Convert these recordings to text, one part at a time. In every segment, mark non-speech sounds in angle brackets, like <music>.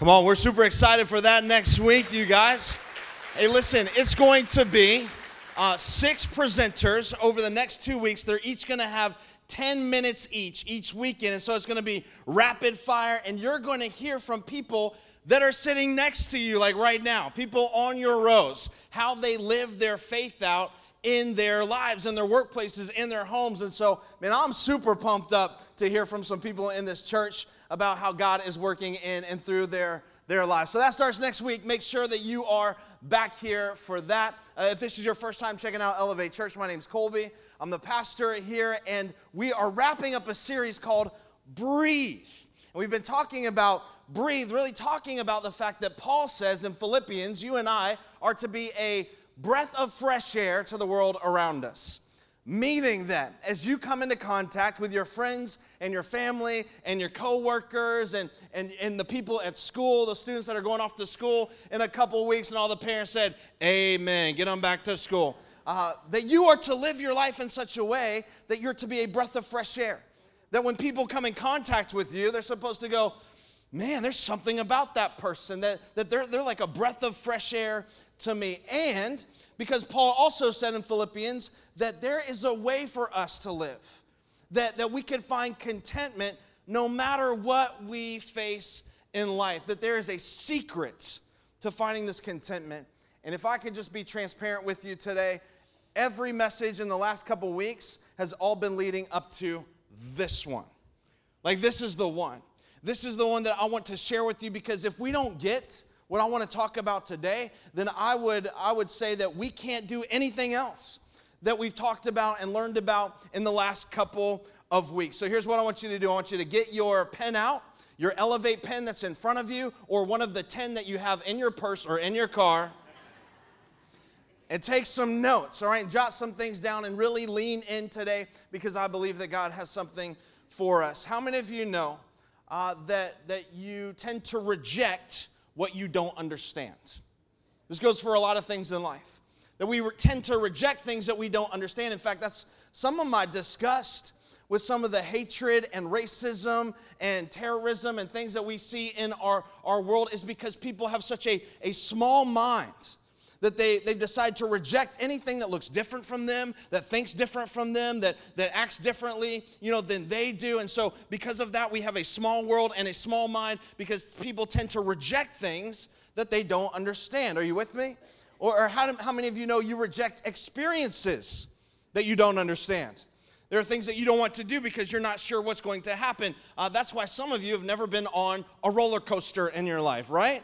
Come on, we're super excited for that next week, you guys. Hey, listen, it's going to be uh, six presenters over the next two weeks. They're each going to have 10 minutes each, each weekend. And so it's going to be rapid fire, and you're going to hear from people that are sitting next to you, like right now, people on your rows, how they live their faith out in their lives, in their workplaces, in their homes. And so, man, I'm super pumped up to hear from some people in this church about how God is working in and through their, their lives. So that starts next week. Make sure that you are back here for that. Uh, if this is your first time checking out Elevate Church, my name is Colby. I'm the pastor here, and we are wrapping up a series called Breathe. And we've been talking about breathe, really talking about the fact that Paul says in Philippians, you and I are to be a breath of fresh air to the world around us. Meaning that as you come into contact with your friends and your family and your coworkers and, and, and the people at school, the students that are going off to school in a couple weeks, and all the parents said, Amen, get them back to school. Uh, that you are to live your life in such a way that you're to be a breath of fresh air. That when people come in contact with you, they're supposed to go, Man, there's something about that person that, that they're, they're like a breath of fresh air to me. And because Paul also said in Philippians that there is a way for us to live, that, that we can find contentment no matter what we face in life, that there is a secret to finding this contentment. And if I could just be transparent with you today, every message in the last couple weeks has all been leading up to this one. Like, this is the one. This is the one that I want to share with you because if we don't get what I want to talk about today, then I would, I would say that we can't do anything else that we've talked about and learned about in the last couple of weeks. So here's what I want you to do I want you to get your pen out, your Elevate pen that's in front of you, or one of the 10 that you have in your purse or in your car. And take some notes, all right? Jot some things down and really lean in today because I believe that God has something for us. How many of you know uh, that, that you tend to reject what you don't understand. This goes for a lot of things in life. That we tend to reject things that we don't understand. In fact, that's some of my disgust with some of the hatred and racism and terrorism and things that we see in our, our world is because people have such a, a small mind that they, they decide to reject anything that looks different from them, that thinks different from them, that, that acts differently, you know, than they do. And so because of that, we have a small world and a small mind because people tend to reject things that they don't understand. Are you with me? Or, or how, how many of you know you reject experiences that you don't understand? There are things that you don't want to do because you're not sure what's going to happen. Uh, that's why some of you have never been on a roller coaster in your life, right?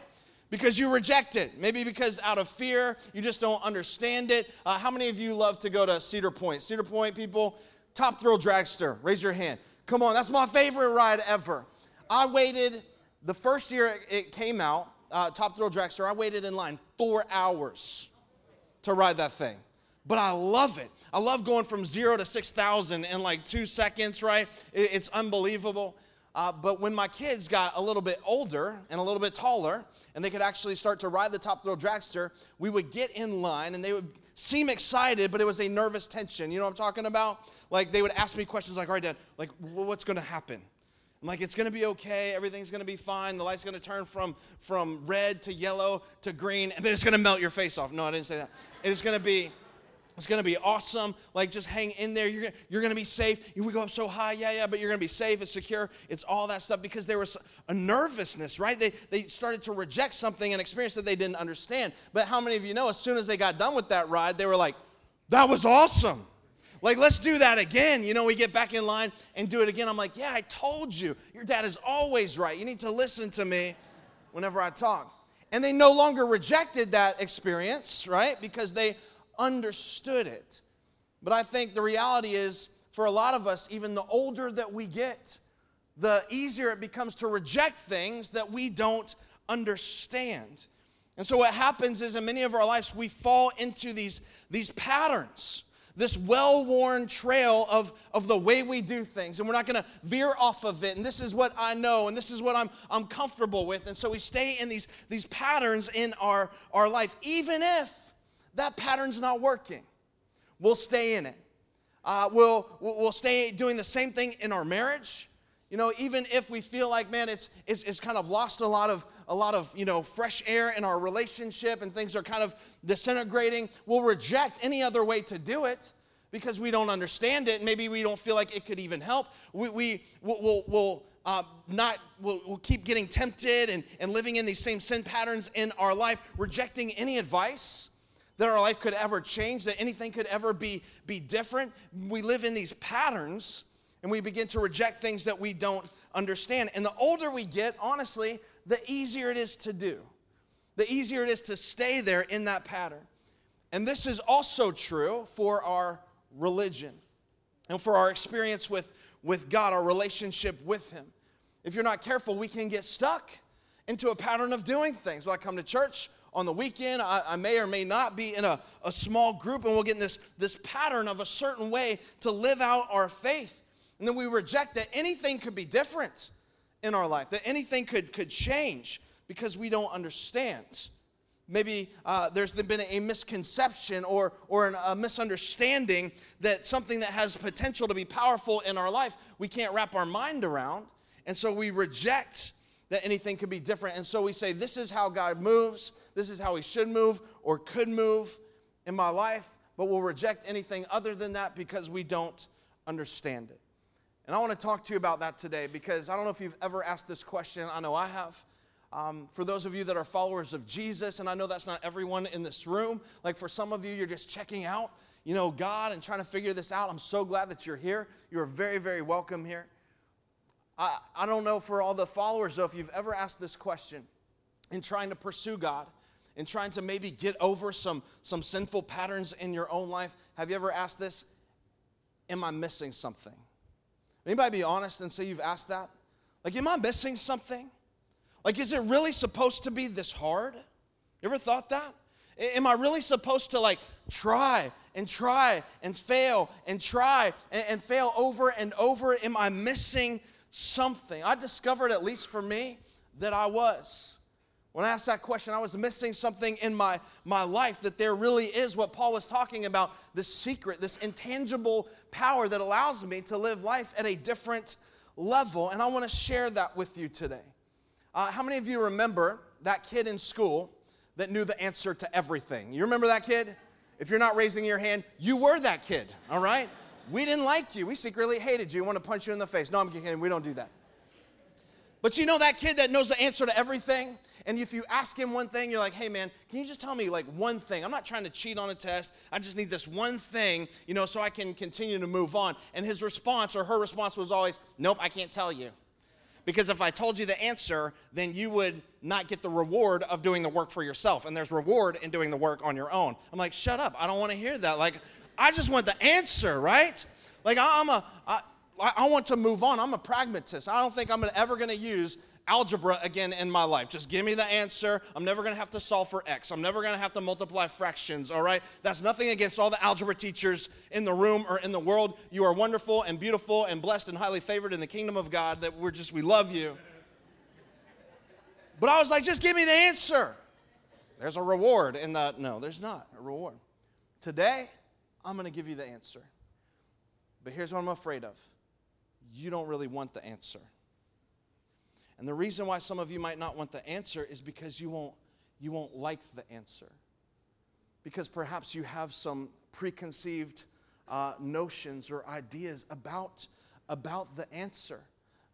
Because you reject it. Maybe because out of fear, you just don't understand it. Uh, how many of you love to go to Cedar Point? Cedar Point people, top thrill dragster, raise your hand. Come on, that's my favorite ride ever. I waited, the first year it came out, uh, Top Thrill Dragster, I waited in line four hours to ride that thing. But I love it. I love going from zero to 6,000 in like two seconds, right? It's unbelievable. Uh, but when my kids got a little bit older and a little bit taller, and they could actually start to ride the top thrill dragster, we would get in line and they would seem excited, but it was a nervous tension. You know what I'm talking about? Like they would ask me questions like, all right, Dad, like what's gonna happen? I'm like, it's gonna be okay, everything's gonna be fine, the light's gonna turn from, from red to yellow to green, and then it's gonna melt your face off. No, I didn't say that. It's gonna be it's going to be awesome. Like, just hang in there. You're, you're going to be safe. Would go up so high, yeah, yeah, but you're going to be safe. It's secure. It's all that stuff because there was a nervousness, right? They, they started to reject something, an experience that they didn't understand. But how many of you know, as soon as they got done with that ride, they were like, that was awesome. Like, let's do that again. You know, we get back in line and do it again. I'm like, yeah, I told you. Your dad is always right. You need to listen to me whenever I talk. And they no longer rejected that experience, right? Because they understood it. But I think the reality is, for a lot of us, even the older that we get, the easier it becomes to reject things that we don't understand. And so, what happens is, in many of our lives, we fall into these, these patterns, this well worn trail of, of the way we do things, and we're not gonna veer off of it. And this is what I know, and this is what I'm, I'm comfortable with. And so, we stay in these, these patterns in our, our life, even if that pattern's not working. We'll stay in it. Uh, we'll, we'll stay doing the same thing in our marriage, You know, even if we feel like, man, it's, it's, it's kind of lost a lot of, a lot of, you know, fresh air in our relationship and things are kind of disintegrating, we'll reject any other way to do it because we don't understand it. Maybe we don't feel like it could even help. We, we, will we'll, we'll uh, not, we'll, we'll keep getting tempted and, and living in these same sin patterns in our life, rejecting any advice that our life could ever change, that anything could ever be, be different. We live in these patterns and we begin to reject things that we don't understand. And the older we get, honestly, the easier it is to do, the easier it is to stay there in that pattern. And this is also true for our religion and for our experience with, with God, our relationship with Him. If you're not careful, we can get stuck into a pattern of doing things. Well, I come to church on the weekend, I, I may or may not be in a, a small group, and we'll get in this, this pattern of a certain way to live out our faith. And then we reject that anything could be different in our life, that anything could, could change because we don't understand. Maybe uh, there's been a misconception or, or an, a misunderstanding that something that has potential to be powerful in our life, we can't wrap our mind around. And so we reject that anything could be different. And so we say, This is how God moves, this is how He should move or could move in my life, but we'll reject anything other than that because we don't understand it. And I want to talk to you about that today because I don't know if you've ever asked this question. I know I have. Um, for those of you that are followers of Jesus, and I know that's not everyone in this room, like for some of you, you're just checking out, you know, God and trying to figure this out. I'm so glad that you're here. You're very, very welcome here. I, I don't know for all the followers, though, if you've ever asked this question in trying to pursue God, in trying to maybe get over some, some sinful patterns in your own life, have you ever asked this? Am I missing something? Anybody be honest and say you've asked that? Like, am I missing something? Like, is it really supposed to be this hard? You ever thought that? Am I really supposed to like try and try and fail and try and, and fail over and over? Am I missing something. I discovered, at least for me, that I was. When I asked that question, I was missing something in my, my life, that there really is what Paul was talking about this secret, this intangible power that allows me to live life at a different level. And I want to share that with you today. Uh, how many of you remember that kid in school that knew the answer to everything? You remember that kid? If you're not raising your hand, you were that kid, all right? We didn't like you. We secretly hated you. We want to punch you in the face. No, I'm kidding. We don't do that. But you know that kid that knows the answer to everything? And if you ask him one thing, you're like, hey man, can you just tell me like one thing? I'm not trying to cheat on a test. I just need this one thing, you know, so I can continue to move on. And his response or her response was always, nope, I can't tell you. Because if I told you the answer, then you would not get the reward of doing the work for yourself. And there's reward in doing the work on your own. I'm like, shut up. I don't want to hear that. Like, I just want the answer, right? Like I'm a, I, I want to move on. I'm a pragmatist. I don't think I'm ever going to use algebra again in my life. Just give me the answer. I'm never going to have to solve for x. I'm never going to have to multiply fractions, all right? That's nothing against all the algebra teachers in the room or in the world. You are wonderful and beautiful and blessed and highly favored in the kingdom of God that we're just we love you. But I was like, just give me the answer. There's a reward in that. No, there's not a reward. Today, I'm going to give you the answer. But here's what I'm afraid of you don't really want the answer. And the reason why some of you might not want the answer is because you won't, you won't like the answer. Because perhaps you have some preconceived uh, notions or ideas about, about the answer.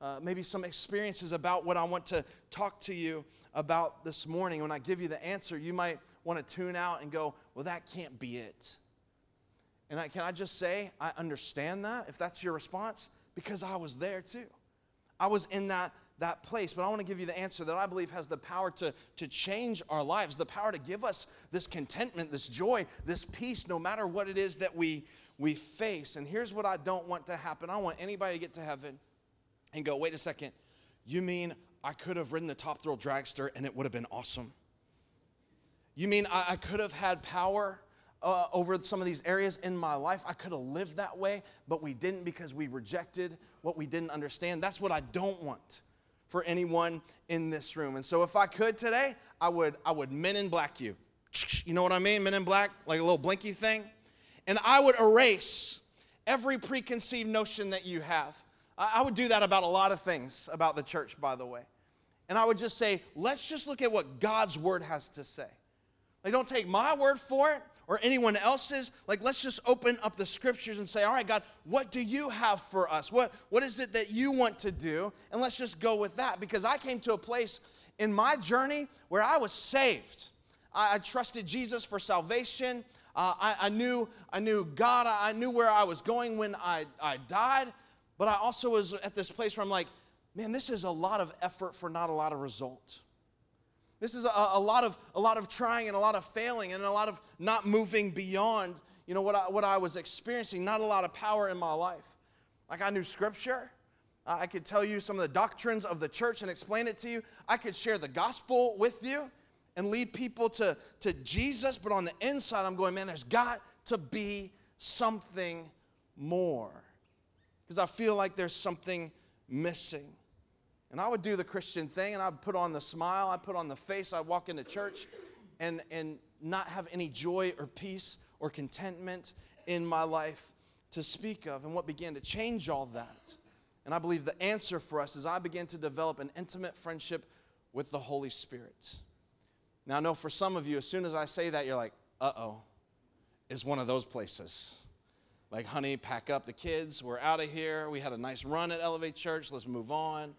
Uh, maybe some experiences about what I want to talk to you about this morning. When I give you the answer, you might want to tune out and go, Well, that can't be it. And I, can I just say, I understand that if that's your response, because I was there too. I was in that, that place. But I want to give you the answer that I believe has the power to, to change our lives, the power to give us this contentment, this joy, this peace, no matter what it is that we, we face. And here's what I don't want to happen I want anybody to get to heaven and go, wait a second, you mean I could have ridden the top thrill dragster and it would have been awesome? You mean I, I could have had power uh, over some of these areas in my life. I could have lived that way, but we didn't because we rejected what we didn't understand. That's what I don't want for anyone in this room. And so if I could today, I would I would men in black you. <tsk> You know what I mean? Men in black, like a little blinky thing. And I would erase every preconceived notion that you have I would do that about a lot of things about the church, by the way. And I would just say, let's just look at what God's word has to say. Like, don't take my word for it or anyone else's. Like, let's just open up the scriptures and say, all right, God, what do you have for us? What, what is it that you want to do? And let's just go with that. Because I came to a place in my journey where I was saved. I, I trusted Jesus for salvation. Uh, I, I, knew, I knew God. I knew where I was going when I, I died. But I also was at this place where I'm like, man, this is a lot of effort for not a lot of result. This is a, a, lot of a lot of trying and a lot of failing and a lot of not moving beyond you know what I, what I was experiencing. Not a lot of power in my life. Like I knew Scripture. I could tell you some of the doctrines of the church and explain it to you. I could share the gospel with you and lead people to, to Jesus. But on the inside, I'm going, man, there's got to be something more because I feel like there's something missing. And I would do the Christian thing and I'd put on the smile, I'd put on the face, I'd walk into church and, and not have any joy or peace or contentment in my life to speak of. And what began to change all that? And I believe the answer for us is I began to develop an intimate friendship with the Holy Spirit. Now, I know for some of you, as soon as I say that, you're like, uh oh, is one of those places. Like, honey, pack up the kids. We're out of here. We had a nice run at Elevate Church. Let's move on.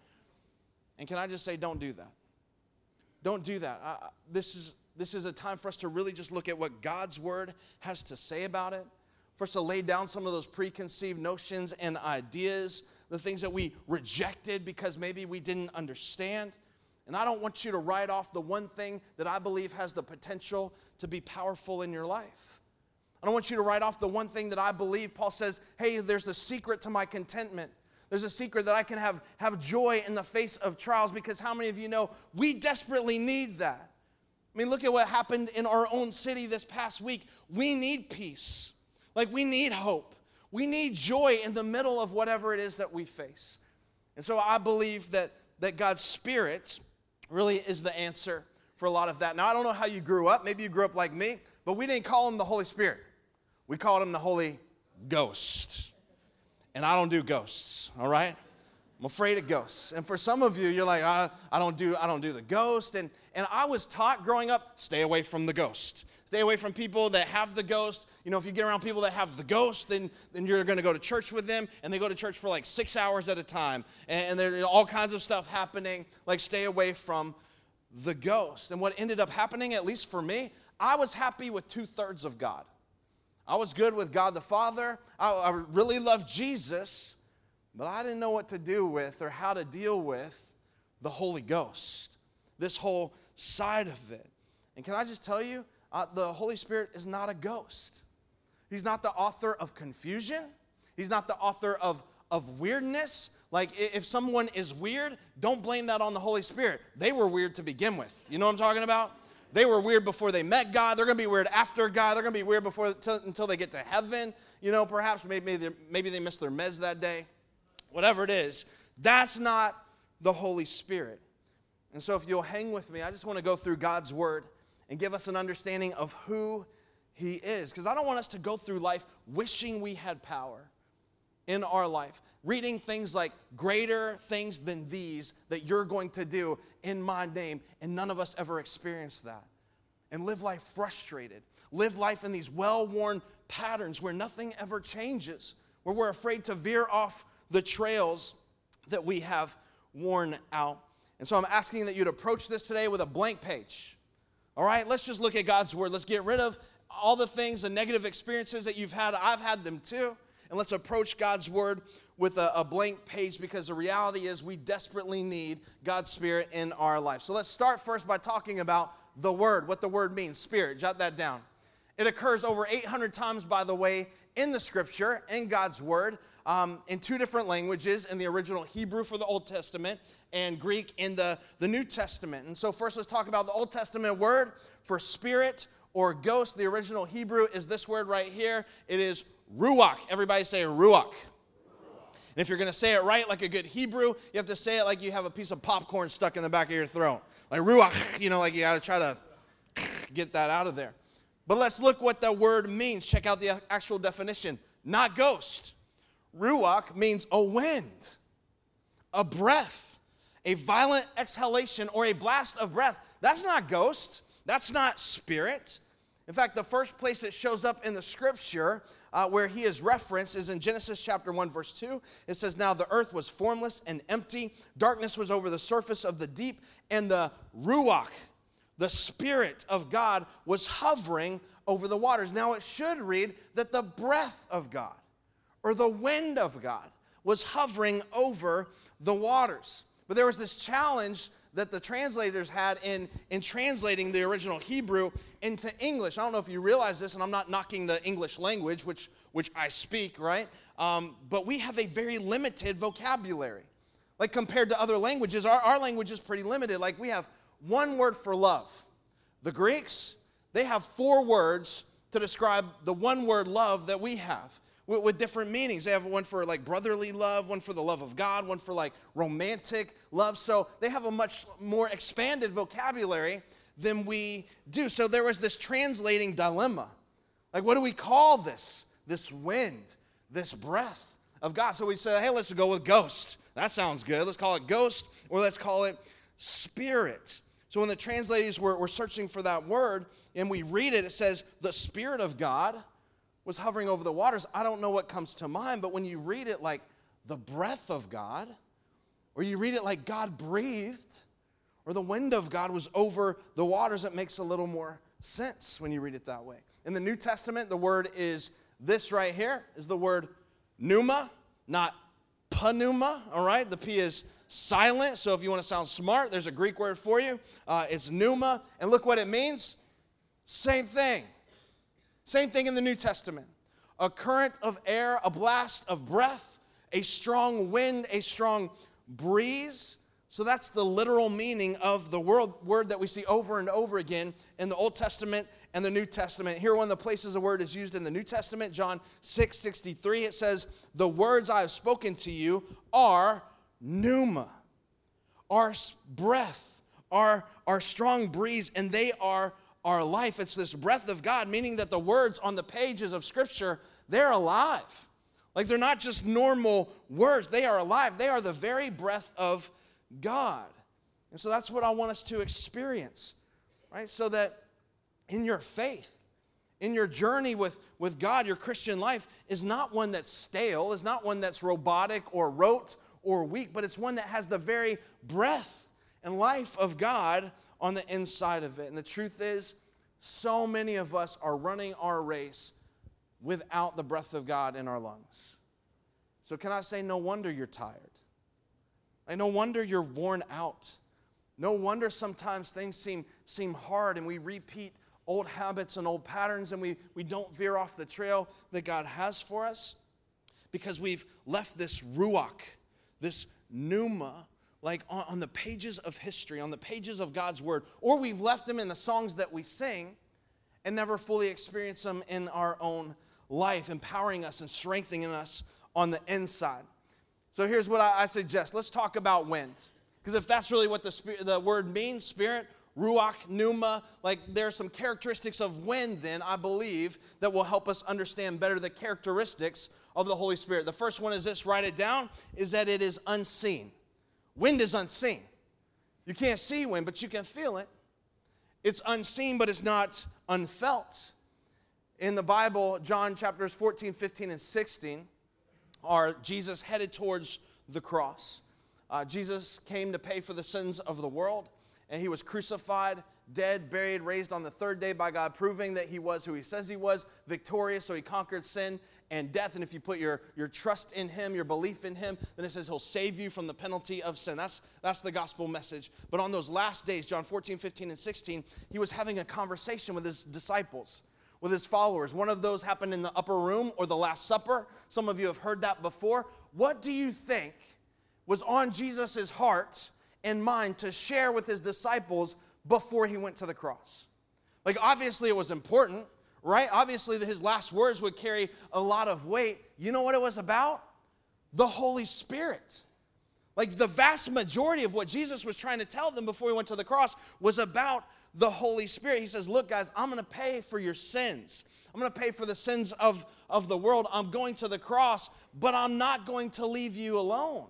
And can I just say, don't do that. Don't do that. I, this, is, this is a time for us to really just look at what God's word has to say about it, for us to lay down some of those preconceived notions and ideas, the things that we rejected because maybe we didn't understand. And I don't want you to write off the one thing that I believe has the potential to be powerful in your life. I don't want you to write off the one thing that I believe. Paul says, hey, there's the secret to my contentment. There's a secret that I can have, have joy in the face of trials because how many of you know we desperately need that? I mean, look at what happened in our own city this past week. We need peace. Like, we need hope. We need joy in the middle of whatever it is that we face. And so I believe that, that God's Spirit really is the answer for a lot of that. Now, I don't know how you grew up. Maybe you grew up like me, but we didn't call him the Holy Spirit. We called him the Holy Ghost. And I don't do ghosts, all right? I'm afraid of ghosts. And for some of you, you're like, I, I, don't do I don't do the ghost. And and I was taught growing up, stay away from the ghost. Stay away from people that have the ghost. You know, if you get around people that have the ghost, then, then you're going to go to church with them, and they go to church for like six hours at a time, and, and there's all kinds of stuff happening. Like, stay away from the ghost. And what ended up happening, at least for me, I was happy with two thirds of God. I was good with God the Father. I, I really loved Jesus, but I didn't know what to do with or how to deal with the Holy Ghost, this whole side of it. And can I just tell you, uh, the Holy Spirit is not a ghost. He's not the author of confusion. He's not the author of, of weirdness. Like, if someone is weird, don't blame that on the Holy Spirit. They were weird to begin with. You know what I'm talking about? They were weird before they met God. They're going to be weird after God. They're going to be weird before until they get to heaven. You know, perhaps maybe maybe they missed their mez that day. Whatever it is, that's not the Holy Spirit. And so, if you'll hang with me, I just want to go through God's word and give us an understanding of who He is. Because I don't want us to go through life wishing we had power in our life, reading things like greater things than these that you're going to do in my name, and none of us ever experience that. And live life frustrated, live life in these well worn patterns where nothing ever changes, where we're afraid to veer off the trails that we have worn out. And so I'm asking that you'd approach this today with a blank page. All right, let's just look at God's word. Let's get rid of all the things, the negative experiences that you've had. I've had them too and let's approach God's word with a, a, blank page because the reality is we desperately need God's Spirit in our life. So let's start first by talking about the word, what the word means. Spirit, jot that down. It occurs over 800 times, by the way, in the scripture, in God's word, um, in two different languages in the original Hebrew for the Old Testament and Greek in the, the New Testament. And so, first, let's talk about the Old Testament word for spirit or ghost. The original Hebrew is this word right here it is Ruach. Everybody say Ruach. And if you're going to say it right, like a good Hebrew, you have to say it like you have a piece of popcorn stuck in the back of your throat. Like Ruach, <laughs> you know, like you got to try to <laughs> get that out of there. But let's look what the word means. Check out the actual definition. Not ghost. Ruach means a wind. a breath, a violent exhalation or a blast of breath. That's not ghost, that's not spirit. In fact, the first place it shows up in the scripture uh, where he is referenced is in Genesis chapter 1, verse 2. It says, Now the earth was formless and empty, darkness was over the surface of the deep, and the Ruach, the Spirit of God, was hovering over the waters. Now it should read that the breath of God or the wind of God was hovering over the waters. But there was this challenge that the translators had in, in translating the original Hebrew into English. I don't know if you realize this, and I'm not knocking the English language, which, which I speak, right? Um, but we have a very limited vocabulary. Like compared to other languages, our, our language is pretty limited. Like we have one word for love. The Greeks, they have four words to describe the one word love that we have with, with, different meanings. They have one for like brotherly love, one for the love of God, one for like romantic love. So they have a much more expanded vocabulary than we do. So there was this translating dilemma. Like, what do we call this? This wind, this breath of God. So we said, hey, let's go with ghost. That sounds good. Let's call it ghost or let's call it spirit. So when the translators were, were searching for that word and we read it, it says, the Spirit of God was hovering over the waters, I don't know what comes to mind, but when you read it like the breath of God, or you read it like God breathed, or the wind of God was over the waters, it makes a little more sense when you read it that way. In the New Testament, the word is this right here is the word pneuma, not pneuma, all right? The P is silent, so if you want to sound smart, there's a Greek word for you. Uh, it's pneuma, and look what it means. Same thing. Same thing in the New Testament a current of air, a blast of breath, a strong wind, a strong breeze. So that's the literal meaning of the word, word that we see over and over again in the Old Testament and the New Testament. Here, one of the places the word is used in the New Testament, John 6 63, it says, The words I have spoken to you are pneuma, our breath, our, our strong breeze, and they are our life. It's this breath of God, meaning that the words on the pages of Scripture, they're alive. Like they're not just normal words, they are alive. They are the very breath of God. And so that's what I want us to experience, right? So that in your faith, in your journey with, with God, your Christian life is not one that's stale, is not one that's robotic or rote or weak, but it's one that has the very breath and life of God on the inside of it. And the truth is, so many of us are running our race without the breath of God in our lungs. So, can I say, no wonder you're tired? And no wonder you're worn out. No wonder sometimes things seem, seem hard and we repeat old habits and old patterns and we, we don't veer off the trail that God has for us because we've left this ruach, this pneuma, like on, on the pages of history, on the pages of God's word, or we've left them in the songs that we sing and never fully experienced them in our own life, empowering us and strengthening us on the inside. So here's what I, I suggest let's talk about wind. Because if that's really what the, spirit, the word means, spirit, ruach, pneuma, like there are some characteristics of wind, then I believe that will help us understand better the characteristics of the Holy Spirit. The first one is this write it down is that it is unseen. Wind is unseen. You can't see wind, but you can feel it. It's unseen, but it's not unfelt. In the Bible, John chapters 14, 15, and 16 are Jesus headed towards the cross. Uh, Jesus came to pay for the sins of the world, and he was crucified, dead, buried, raised on the third day by God, proving that he was who he says he was, victorious, so he conquered sin and death. And if you put your, your trust in Him, your belief in Him, then it says He'll save you from the penalty of sin. That's, that's the gospel message. But on those last days, John 14, 15, and 16, He was having a conversation with His disciples, with His followers. One of those happened in the upper room or the Last Supper. Some of you have heard that before. What do you think was on Jesus' heart and mind to share with His disciples before He went to the cross? Like, obviously, it was important right? Obviously, his last words would carry a lot of weight. You know what it was about? The Holy Spirit. Like the vast majority of what Jesus was trying to tell them before he went to the cross was about the Holy Spirit. He says, Look, guys, I'm going to pay for your sins. I'm going to pay for the sins of, of the world. I'm going to the cross, but I'm not going to leave you alone.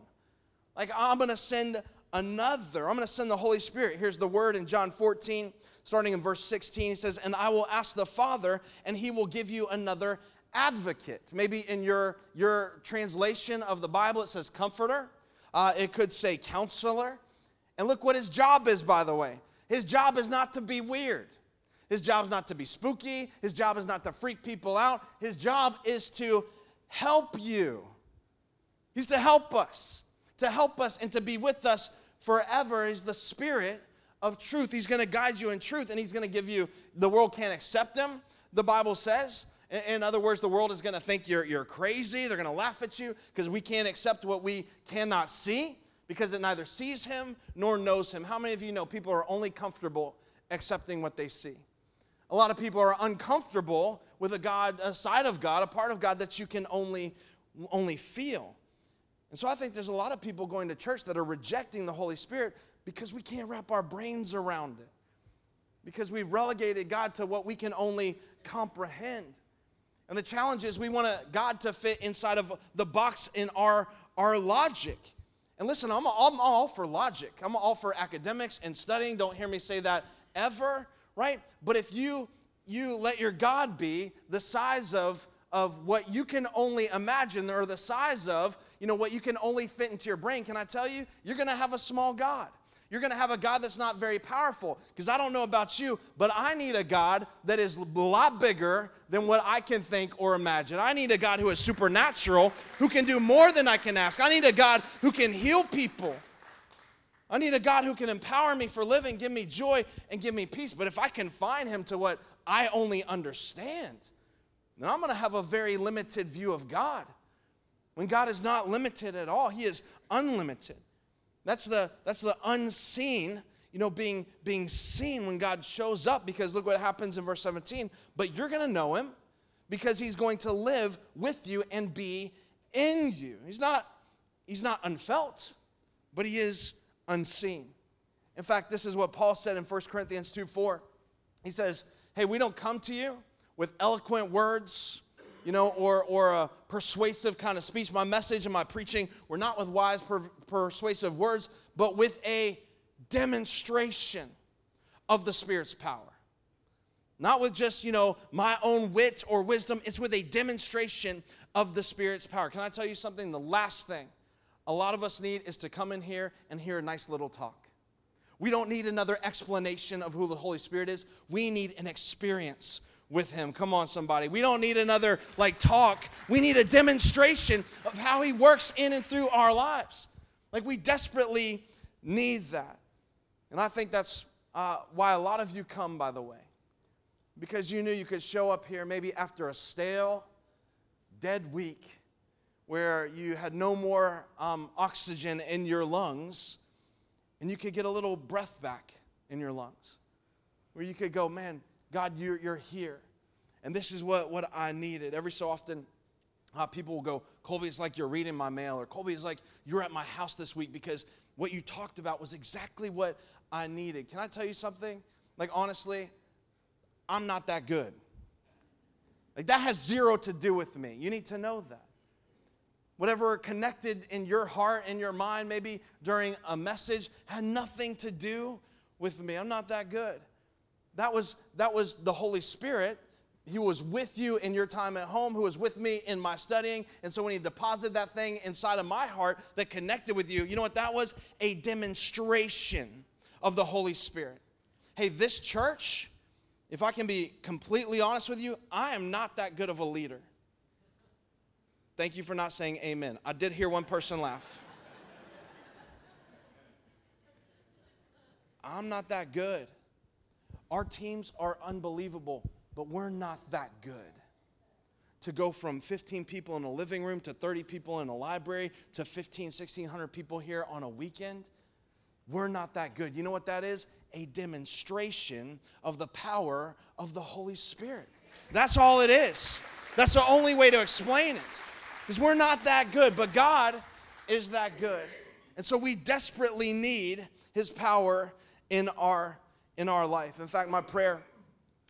Like, I'm going to send another. I'm going to send the Holy Spirit. Here's the word in John 14, starting in verse 16. He says, And I will ask the Father, and he will give you another advocate. Maybe in your, your translation of the Bible, it says comforter. Uh, it could say counselor. And look what his job is, by the way. His job is not to be weird. His job is not to be spooky. His job is not to freak people out. His job is to help you. He's to help us, to help us and to be with us forever. is the Spirit of truth. He's going to guide you in truth and He's going to give you, the world can't accept Him, the Bible says. In other words, the world is going to think you're, you're crazy. They're going to laugh at you because we can't accept what we cannot see because it neither sees Him nor knows Him. How many of you know people are only comfortable accepting what they see? A lot of people are uncomfortable with a God, a side of God, a part of God that you can only, only feel. And so I think there's a lot of people going to church that are rejecting the Holy Spirit because we can't wrap our brains around it. Because we've relegated God to what we can only comprehend. And the challenge is we want God to fit inside of the box in our, our logic. And listen, I'm, I'm all for logic. I'm all for academics and studying. Don't hear me say that ever right? But if you you let your God be the size of of what you can only imagine or the size of, you know, what you can only fit into your brain, can I tell you, you're going to have a small God. You're going to have a God that's not very powerful. Because I don't know about you, but I need a God that is a lot bigger than what I can think or imagine. I need a God who is supernatural, who can do more than I can ask. I need a God who can heal people. I need a God who can empower me for living, give me joy, and give me peace. But if I confine him to what I only understand, then I'm going to have a very limited view of God. When God is not limited at all, he is unlimited. That's the, that's the unseen, you know, being, being seen when God shows up. Because look what happens in verse 17. But you're going to know him because he's going to live with you and be in you. He's not, he's not unfelt, but he is unseen. In fact, this is what Paul said in 1 Corinthians 2 4. He says, Hey, we don't come to you with eloquent words, you know, or, or a persuasive kind of speech. My message and my preaching were not with wise, per, persuasive words, but with a demonstration of the Spirit's power. Not with just, you know, my own wit or wisdom, it's with a demonstration of the Spirit's power. Can I tell you something? The last thing a lot of us need is to come in here and hear a nice little talk. We don't need another explanation of who the Holy Spirit is. We need an experience with him. Come on, somebody. We don't need another like talk. We need a demonstration of how he works in and through our lives. Like we desperately need that. And I think that's uh, why a lot of you come, by the way, because you knew you could show up here maybe after a stale, dead week where you had no more um, oxygen in your lungs and you could get a little breath back in your lungs. Where you could go, man, God, you're, you're here. And this is what, what I needed. Every so often, uh, people will go, Colby, it's like you're reading my mail, or Colby, it's like you're at my house this week because what you talked about was exactly what I needed. Can I tell you something? Like, honestly, I'm not that good. Like, that has zero to do with me. You need to know that whatever connected in your heart in your mind, maybe during a message, had nothing to do with me. I'm not that good. That was, that was the Holy Spirit. He was with you in your time at home, who was with me in my studying. And so when he deposited that thing inside of my heart that connected with you, you know what that was? A demonstration of the Holy Spirit. Hey, this church, if I can be completely honest with you, I am not that good of a leader. Thank you for not saying amen. I did hear one person laugh. <laughs> I'm not that good. Our teams are unbelievable, but we're not that good. To go from 15 people in a living room to 30 people in a library to 15, 1600 people here on a weekend, we're not that good. You know what that is? A demonstration of the power of the Holy Spirit. That's all it is. That's the only way to explain it. Because we're not that good, but God is that good. And so we desperately need his power in our in our life. In fact, my prayer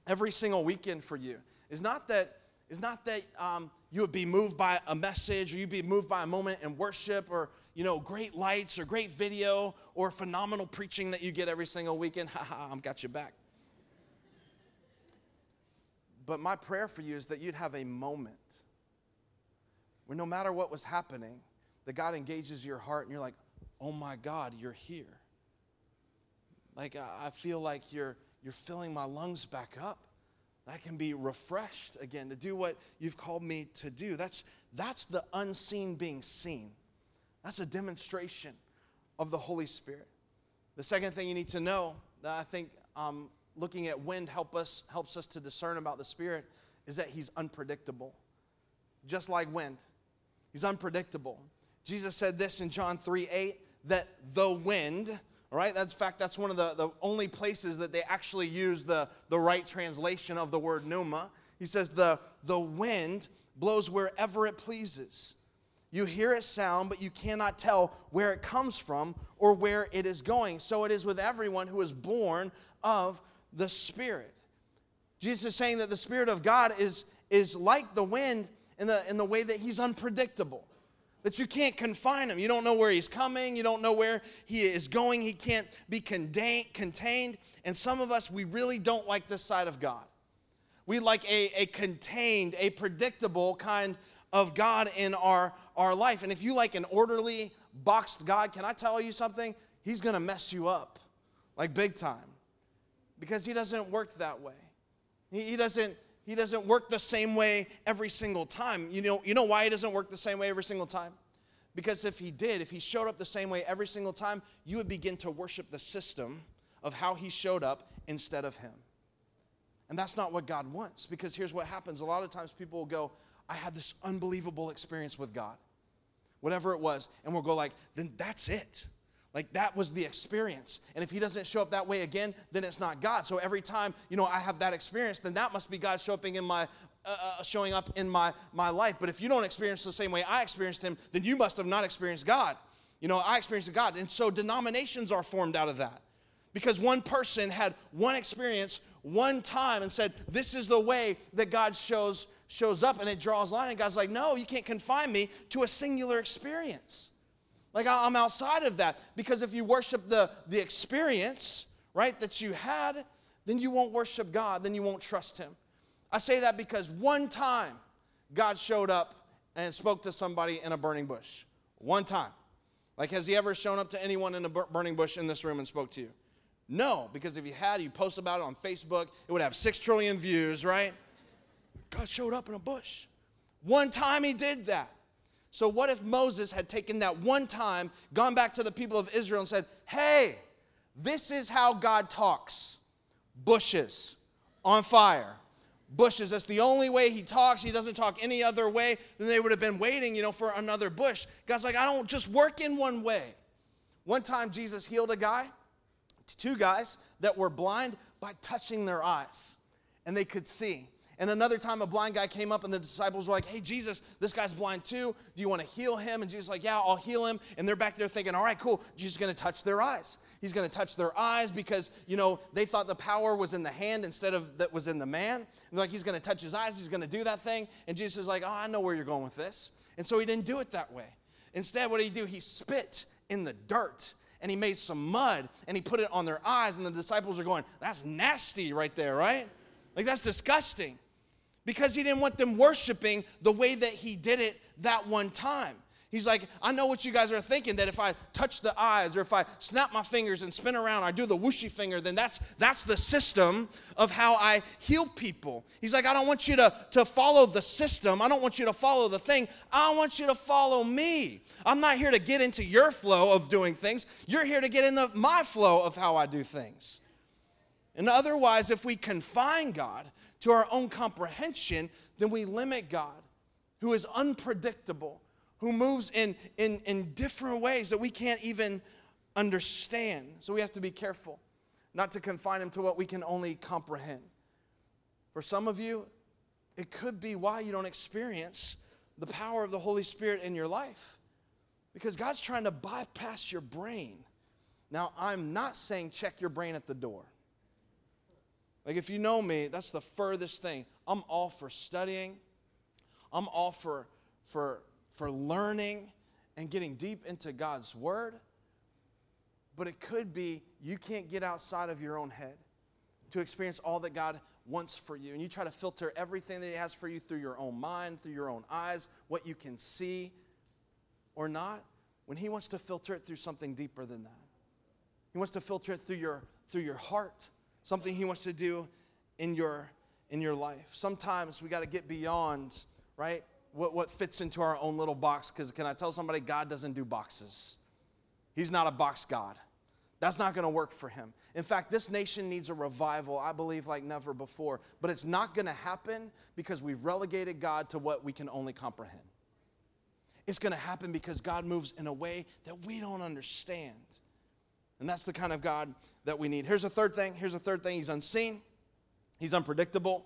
every single weekend for you is not that is not that um, you would be moved by a message or you'd be moved by a moment in worship or you know, great lights or great video or phenomenal preaching that you get every single weekend. <laughs> Ha ha, I've got you back. But my prayer for you is that you'd have a moment where no matter what was happening, that God engages your heart and you're like, oh my God, you're here. Like, I feel like you're, you're filling my lungs back up. I can be refreshed again to do what you've called me to do. That's, that's the unseen being seen. That's a demonstration of the Holy Spirit. The second thing you need to know that I think um, looking at wind help us, helps us to discern about the Spirit is that He's unpredictable. Just like wind, He's unpredictable. Jesus said this in John 3 8 that the wind, all right, that's in fact, that's one of the, the only places that they actually use the, the right translation of the word pneuma. He says, the, the wind blows wherever it pleases. You hear it sound, but you cannot tell where it comes from or where it is going. So it is with everyone who is born of the Spirit. Jesus is saying that the Spirit of God is, is like the wind in the, in the way that he's unpredictable that you can't confine him. You don't know where he's coming, you don't know where he is going, he can't be contained. And some of us, we really don't like this side of God. We like a, a contained, a predictable kind of God in our, our life. And if you like an orderly, boxed God, can I tell you something? He's gonna mess you up, like big time, because he doesn't work that way. He, he doesn't he doesn't work the same way every single time. You know, you know why he doesn't work the same way every single time? Because if he did, if he showed up the same way every single time, you would begin to worship the system of how he showed up instead of him. And that's not what God wants because here's what happens. A lot of times people will go, I had this unbelievable experience with God, whatever it was, and we'll go like, then that's it. Like that was the experience. And if he doesn't show up that way again, then it's not God. So every time, you know, I have that experience, then that must be God showing in my uh, uh, showing up in my my life. But if you don't experience the same way I experienced him, then you must have not experienced God. You know, I experienced God. And so denominations are formed out of that. Because one person had one experience one time and said, "This is the way that God shows shows up." And it draws line and God's like, "No, you can't confine me to a singular experience." Like I'm outside of that. Because if you worship the, the experience, right, that you had, then you won't worship God, then you won't trust Him. I say that because one time God showed up and spoke to somebody in a burning bush. One time. Like, has He ever shown up to anyone in a burning bush in this room and spoke to you? No, because if He had, you post about it on Facebook, it would have six trillion views, right? God showed up in a bush. One time He did that. So, what if Moses had taken that one time, gone back to the people of Israel, and said, Hey, this is how God talks bushes on fire. Bushes, that's the only way he talks. He doesn't talk any other way. Then they would have been waiting, you know, for another bush. God's like, I don't just work in one way. One time, Jesus healed a guy, two guys that were blind by touching their eyes, and they could see. And another time, a blind guy came up, and the disciples were like, Hey, Jesus, this guy's blind too. Do you want to heal him? And Jesus like, Yeah, I'll heal him. And they're back there thinking, All right, cool. Jesus is going to touch their eyes. He's going to touch their eyes because, you know, they thought the power was in the hand instead of that was in the man. And they're like, He's going to touch his eyes. He's going to do that thing. And Jesus is like, Oh, I know where you're going with this. And so he didn't do it that way. Instead, what did he do? He spit in the dirt and he made some mud and he put it on their eyes. And the disciples are going, That's nasty right there, right? Like, that's disgusting because he didn't want them worshiping the way that he did it that one time. He's like, I know what you guys are thinking that if I touch the eyes or if I snap my fingers and spin around, I do the whooshy finger, then that's that's the system of how I heal people. He's like, I don't want you to, to follow the system. I don't want you to follow the thing. I want you to follow me. I'm not here to get into your flow of doing things. You're here to get in the, my flow of how I do things. And otherwise, if we confine God to our own comprehension, then we limit God, who is unpredictable, who moves in, in, in different ways that we can't even understand. So we have to be careful not to confine him to what we can only comprehend. For some of you, it could be why you don't experience the power of the Holy Spirit in your life. Because God's trying to bypass your brain. Now, I'm not saying check your brain at the door. Like, if you know me, that's the furthest thing. I'm all for studying, I'm all for, for, for learning and getting deep into God's word. But it could be you can't get outside of your own head to experience all that God wants for you. And you try to filter everything that He has for you through your own mind, through your own eyes, what you can see or not, when He wants to filter it through something deeper than that. He wants to filter it through your, through your heart, something He wants to do in your, in your life. Sometimes we got to get beyond, right, what, what fits into our own little box. Because can I tell somebody, God doesn't do boxes, He's not a box God. That's not going to work for him. In fact, this nation needs a revival, I believe, like never before. But it's not going to happen because we've relegated God to what we can only comprehend. It's going to happen because God moves in a way that we don't understand. And that's the kind of God that we need. Here's a third thing. Here's a third thing. He's unseen, He's unpredictable,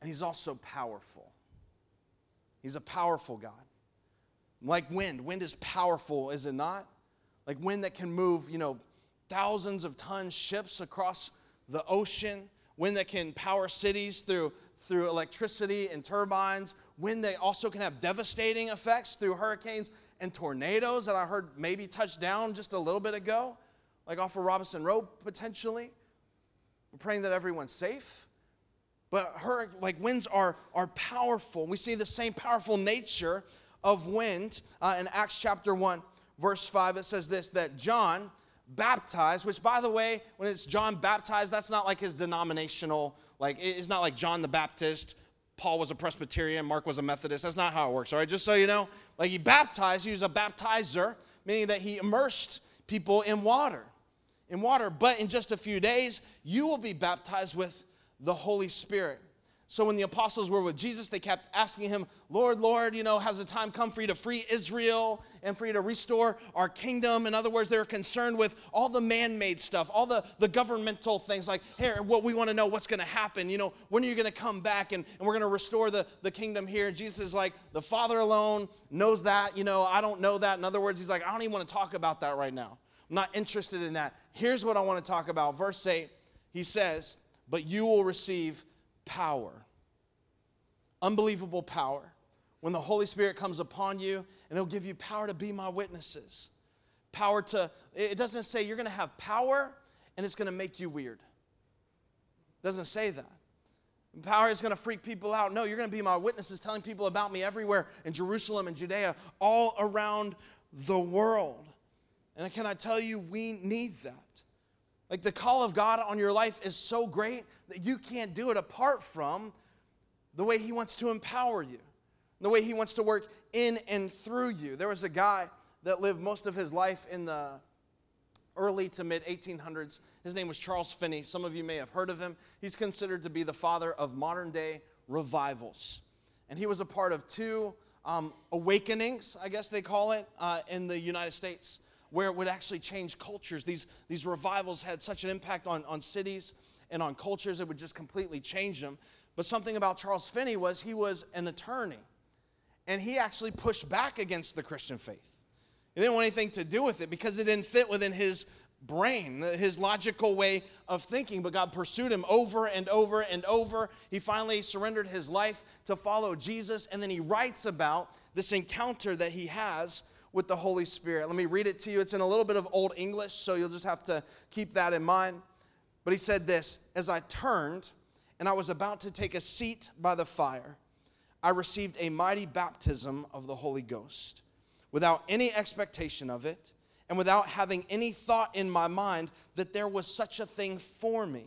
and He's also powerful. He's a powerful God. Like wind. Wind is powerful, is it not? Like wind that can move, you know, thousands of ton ships across the ocean, wind that can power cities through, through electricity and turbines, wind that also can have devastating effects through hurricanes and tornadoes that I heard maybe touched down just a little bit ago, like off of Robinson Road potentially. We're praying that everyone's safe. But her, like winds are, are powerful. We see the same powerful nature of wind uh, in Acts chapter 1, verse 5. It says this that John, baptized, which by the way, when it's John baptized, that's not like his denominational, like it's not like John the Baptist. Paul was a Presbyterian, Mark was a Methodist. That's not how it works, all right? Just so you know, like he baptized, he was a baptizer, meaning that he immersed people in water. In water, but in just a few days, you will be baptized with the Holy Spirit. So when the apostles were with Jesus, they kept asking him, Lord, Lord, you know, has the time come for you to free Israel and for you to restore our kingdom? In other words, they were concerned with all the man made stuff, all the, the governmental things like, here, what we want to know what's going to happen. You know, when are you going to come back and, and we're going to restore the, the kingdom here? And Jesus is like, the Father alone knows that. You know, I don't know that. In other words, he's like, I don't even want to talk about that right now. I'm not interested in that. Here's what I want to talk about. Verse 8, he says, But you will receive power. Unbelievable power. When the Holy Spirit comes upon you, and He'll give you power to be my witnesses. Power to, it doesn't say you're going to have power and it's going to make you weird. It doesn't say that. Power is going to freak people out. No, you're going to be my witnesses, telling people about me everywhere in Jerusalem and Judea, all around the world. And can I tell you, we need that. Like the call of God on your life is so great that you can't do it apart from the way He wants to empower you, the way He wants to work in and through you. There was a guy that lived most of his life in the early to mid 1800s. His name was Charles Finney. Some of you may have heard of him. He's considered to be the father of modern day revivals. And he was a part of two um, awakenings, I guess they call it, uh, in the United States, where it would actually change cultures. These, these revivals had such an impact on, on cities and on cultures, it would just completely change them. But something about Charles Finney was he was an attorney. And he actually pushed back against the Christian faith. He didn't want anything to do with it because it didn't fit within his brain, his logical way of thinking. But God pursued him over and over and over. He finally surrendered his life to follow Jesus. And then he writes about this encounter that he has with the Holy Spirit. Let me read it to you. It's in a little bit of Old English, so you'll just have to keep that in mind. But he said this As I turned, and I was about to take a seat by the fire, I received a mighty baptism of the Holy Ghost without any expectation of it and without having any thought in my mind that there was such a thing for me,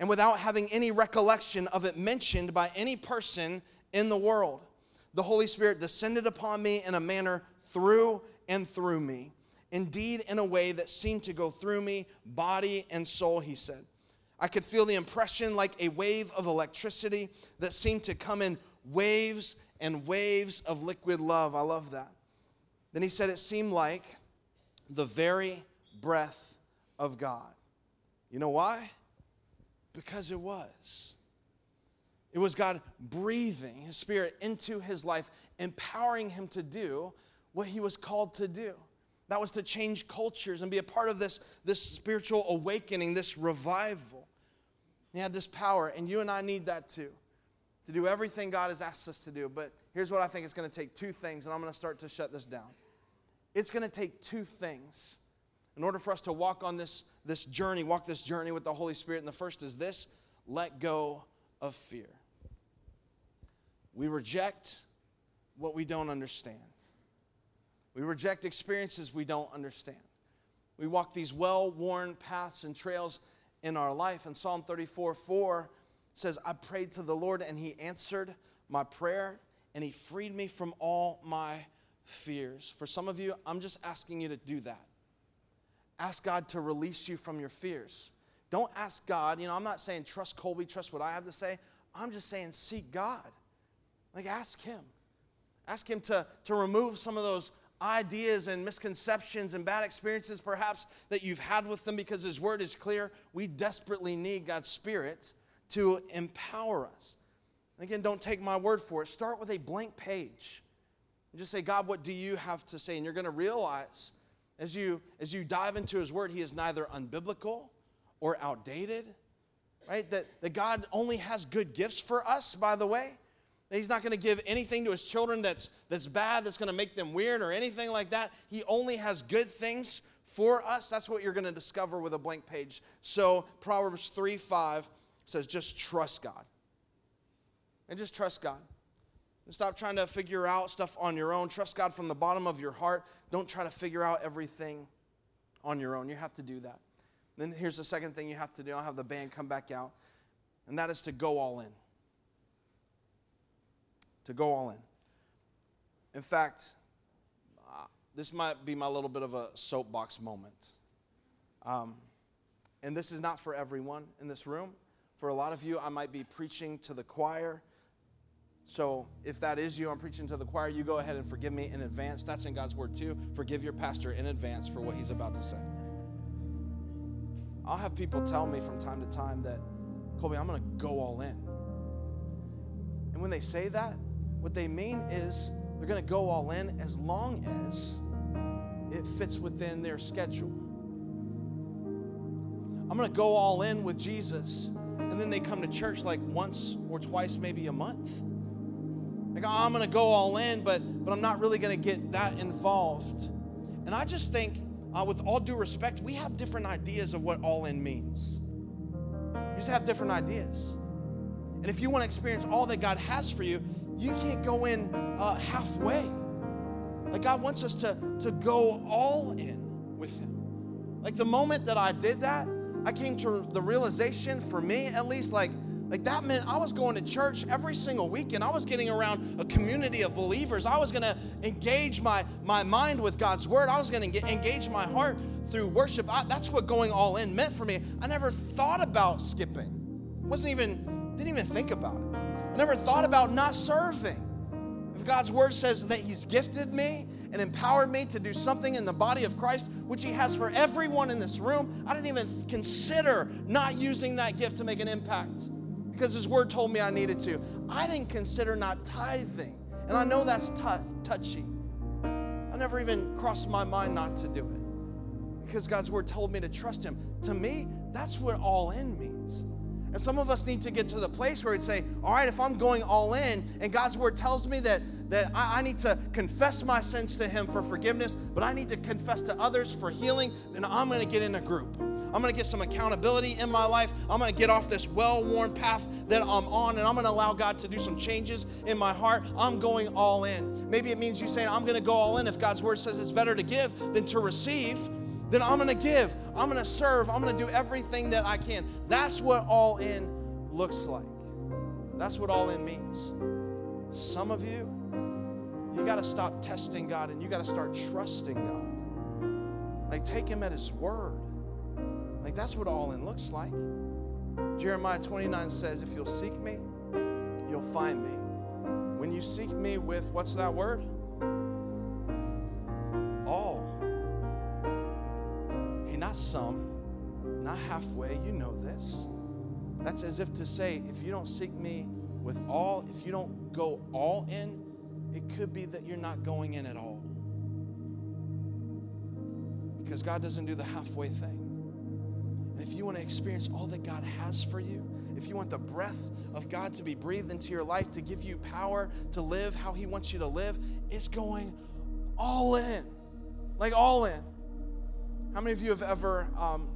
and without having any recollection of it mentioned by any person in the world. The Holy Spirit descended upon me in a manner through and through me. Indeed, in a way that seemed to go through me, body and soul, he said. I could feel the impression like a wave of electricity that seemed to come in waves and waves of liquid love. I love that. Then he said it seemed like the very breath of God. You know why? Because it was. It was God breathing His Spirit into his life, empowering him to do what he was called to do. That was to change cultures and be a part of this, this spiritual awakening, this revival. He had this power, and you and I need that too to do everything God has asked us to do. But here's what I think it's going to take two things, and I'm going to start to shut this down. it's going to take two things in order for us to walk on this, this journey, walk this journey with the Holy Spirit. And the first is this let go of fear. We reject what we don't understand. We reject experiences we don't understand. We walk these well worn paths and trails in our life. And Psalm 34 4 says, I prayed to the Lord and he answered my prayer and he freed me from all my fears. For some of you, I'm just asking you to do that. Ask God to release you from your fears. Don't ask God, you know, I'm not saying trust Colby, trust what I have to say. I'm just saying seek God. Like ask Him. Ask Him to, to remove some of those ideas and misconceptions and bad experiences perhaps that you've had with them because His Word is clear. We desperately need God's Spirit to empower us. And again, don't take my word for it. Start with a blank page. And just say, God, what do you have to say? And you're going to realize as you, as you dive into His Word, He is neither unbiblical or outdated, right? That, that God only has good gifts for us, by the way. He's not going to give anything to his children that's, that's bad, that's going to make them weird or anything like that. He only has good things for us. That's what you're going to discover with a blank page. So, Proverbs 3 5 says, just trust God. And just trust God. And stop trying to figure out stuff on your own. Trust God from the bottom of your heart. Don't try to figure out everything on your own. You have to do that. Then here's the second thing you have to do. I'll have the band come back out, and that is to go all in to go all in. In fact, uh, this might be my little bit of a soapbox moment. Um, and this is not for everyone in this room. For a lot of you, I might be preaching to the choir. So if that is you, I'm preaching to the choir, you go ahead and forgive me in advance. That's in God's word too. Forgive your pastor in advance for what he's about to say. I'll have people tell me from time to time that, Colby, I'm going to go all in. And when they say that, what they mean is they're going to go all in as long as it fits within their schedule. I'm going to go all in with Jesus, and then they come to church like once or twice, maybe a month. Like, oh, I'm going to go all in, but, but I'm not really going to get that involved. And I just think, uh, with all due respect, we have different ideas of what all in means. You just have different ideas. And if you want to experience all that God has for you, you can't go in uh, halfway. Like God wants us to, to go all in with Him. Like the moment that I did that, I came to the realization, for me at least, like, like that meant I was going to church every single weekend. I was getting around a community of believers. I was going to engage my, my mind with God's word. I was going to engage my heart through worship. I, that's what going all in meant for me. I never thought about skipping. Wasn't even, didn't even think about it I never thought about not serving. If God's word says that He's gifted me and empowered me to do something in the body of Christ, which He has for everyone in this room, I didn't even consider not using that gift to make an impact because His word told me I needed to. I didn't consider not tithing. And I know that's t- touchy. I never even crossed my mind not to do it because God's word told me to trust Him. To me, that's what all in means. And some of us need to get to the place where we'd say, all right, if I'm going all in and God's word tells me that, that I, I, need to confess my sins to Him for forgiveness, but I need to confess to others for healing, then I'm going to get in a group. I'm going to get some accountability in my life. I'm going to get off this well worn path that I'm on, and I'm going to allow God to do some changes in my heart. I'm going all in. Maybe it means you saying, I'm going to go all in if God's word says it's better to give than to receive then I'm going to give. I'm going to serve. I'm going to do everything that I can. That's what all in looks like. That's what all in means. Some of you, you got to stop testing God and you got to start trusting God. Like, take Him at His word. Like, that's what all in looks like. Jeremiah 29 says, If you'll seek me, you'll find me. When you seek me with, what's that word? All Hey, not some, not halfway. You know this. That's as if to say, if you don't seek me with all, if you don't go all in, it could be that you're not going in at all. Because God doesn't do the halfway thing. And if you want to experience all that God has for you, if you want the breath of God to be breathed into your life, to give you power to live how He wants you to live, it's going all in. Like all in. How many of you have ever um,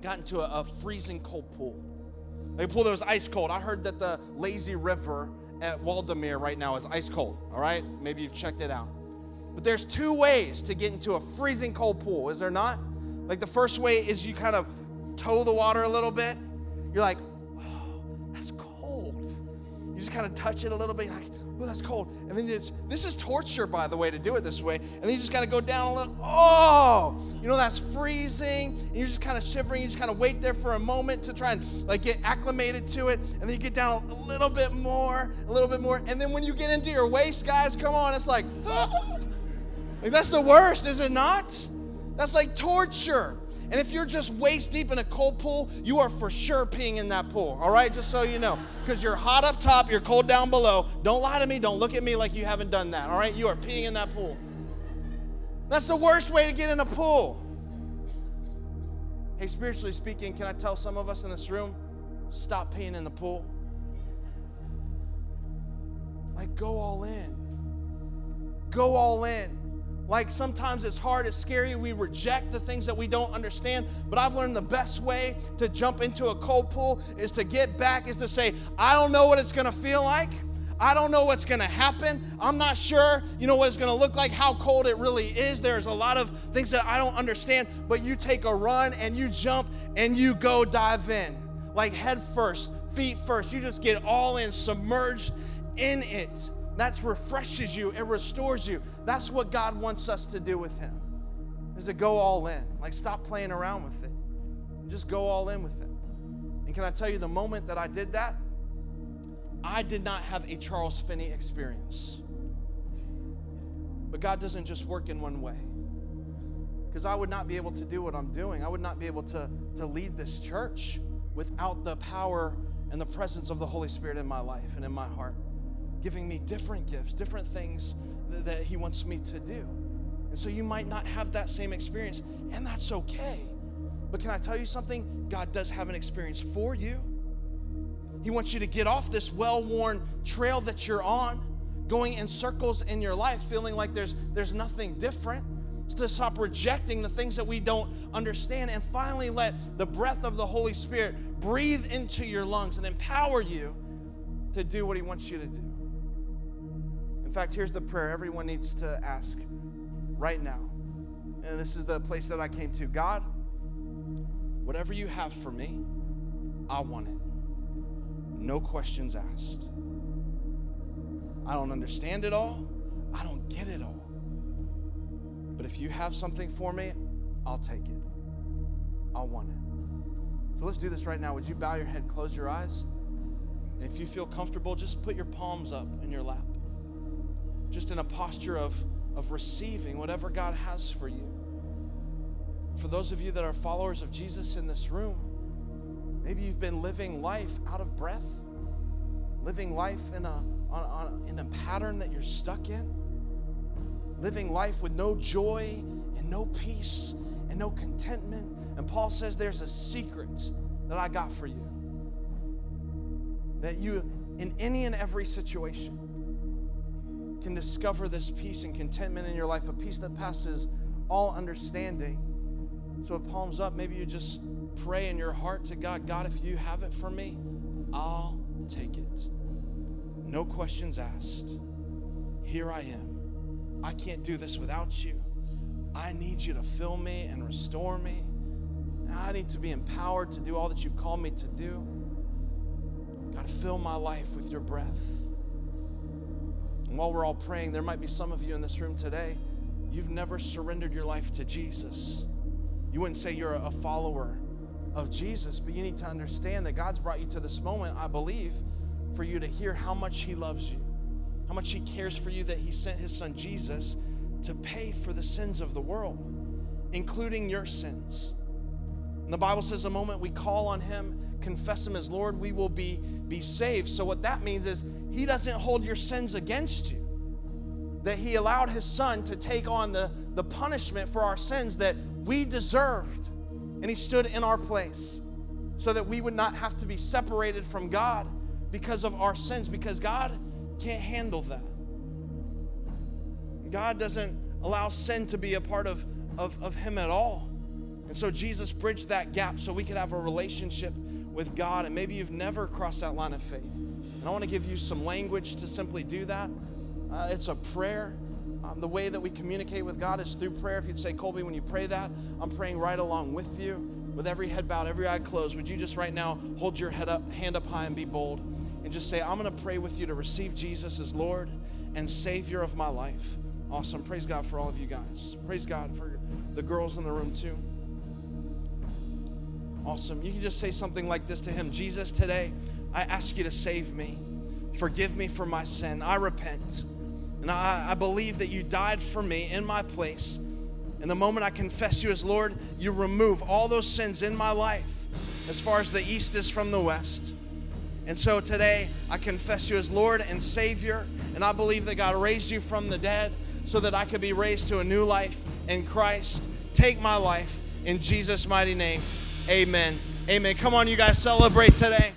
gotten to a, a freezing cold pool? Like a pool that was ice cold. I heard that the lazy river at Waldameer right now is ice cold. All right? Maybe you've checked it out. But there's two ways to get into a freezing cold pool, is there not? Like the first way is you kind of toe the water a little bit. You're like, oh, that's cold. You just kind of touch it a little bit, like, oh, that's cold. And then it's, this is torture, by the way, to do it this way. And then you just kind of go down a little, oh, you know, that's freezing. And you're just kind of shivering. You just kind of wait there for a moment to try and like get acclimated to it. And then you get down a little bit more, a little bit more. And then when you get into your waist, guys, come on, it's like, oh. <gasps> like that's the worst, is it not? That's like torture. And if you're just waist deep in a cold pool, you are for sure peeing in that pool, all right? Just so you know. Because you're hot up top, you're cold down below. Don't lie to me. Don't look at me like you haven't done that, all right? You are peeing in that pool. That's the worst way to get in a pool. Hey, spiritually speaking, can I tell some of us in this room, stop peeing in the pool? Like, go all in. Go all in. Like sometimes it's hard, it's scary, we reject the things that we don't understand. But I've learned the best way to jump into a cold pool is to get back, is to say, I don't know what it's gonna feel like. I don't know what's gonna happen. I'm not sure, you know, what it's gonna look like, how cold it really is. There's a lot of things that I don't understand, but you take a run and you jump and you go dive in. Like head first, feet first. You just get all in, submerged in it. That refreshes you, it restores you. That's what God wants us to do with Him, is to go all in. Like, stop playing around with it. Just go all in with it. And can I tell you, the moment that I did that, I did not have a Charles Finney experience. But God doesn't just work in one way. Because I would not be able to do what I'm doing. I would not be able to, to lead this church without the power and the presence of the Holy Spirit in my life and in my heart giving me different gifts, different things that, that He wants me to do. And so you might not have that same experience, and that's okay. But can I tell you something? God does have an experience for you. He wants you to get off this well worn trail that you're on, going in circles in your life, feeling like there's, there's nothing different. To stop rejecting the things that we don't understand, and finally let the breath of the Holy Spirit breathe into your lungs and empower you to do what He wants you to do. In fact, here's the prayer everyone needs to ask right now. And this is the place that I came to God, whatever you have for me, I want it. No questions asked. I don't understand it all, I don't get it all. But if you have something for me, I'll take it. I want it. So let's do this right now. Would you bow your head, close your eyes? And if you feel comfortable, just put your palms up in your lap just in a posture of, of receiving whatever God has for you. For those of you that are followers of Jesus in this room, maybe you've been living life out of breath, living life in a, on, on, in a pattern that you're stuck in, living life with no joy and no peace and no contentment. And Paul says there's a secret that I got for you. That you, in any and every situation, can discover this peace and contentment in your life, a peace that passes all understanding. So it palms up, maybe you just pray in your heart to God God, if you have it for me, I'll take it. No questions asked. Here I am. I can't do this without you. I need you to fill me and restore me. I need to be empowered to do all that you've called me to do. God, fill my life with your breath. And while we're all praying, there might be some of you in this room today, you've never surrendered your life to Jesus. You wouldn't say you're a follower of Jesus, but you need to understand that God's brought you to this moment, I believe, for you to hear how much He loves you, how much He cares for you, that He sent His Son Jesus to pay for the sins of the world, including your sins. And the Bible says the moment we call on Him, confess Him as Lord, we will be, be saved. So, what that means is He doesn't hold your sins against you. That He allowed His Son to take on the, the punishment for our sins that we deserved. And He stood in our place so that we would not have to be separated from God because of our sins, because God can't handle that. God doesn't allow sin to be a part of, of, of him at all. And so Jesus bridged that gap so we could have a relationship with God. And maybe you've never crossed that line of faith. And I want to give you some language to simply do that. Uh, it's a prayer. Um, the way that we communicate with God is through prayer. If you'd say, Colby, when you pray that, I'm praying right along with you. With every head bowed, every eye closed, would you just right now hold your head up, hand up high and be bold and just say, I'm going to pray with you to receive Jesus as Lord and Savior of my life. Awesome. Praise God for all of you guys. Praise God for the girls in the room too. Awesome. You can just say something like this to Him Jesus, today I ask you to save me. Forgive me for my sin. I repent. And I, I believe that you died for me in my place. And the moment I confess you as Lord, you remove all those sins in my life as far as the east is from the west. And so today, I confess you as Lord and Savior. And I believe that God raised you from the dead so that I could be raised to a new life in Christ. Take my life in Jesus' mighty name. Amen. Amen. Come on, you guys, celebrate today.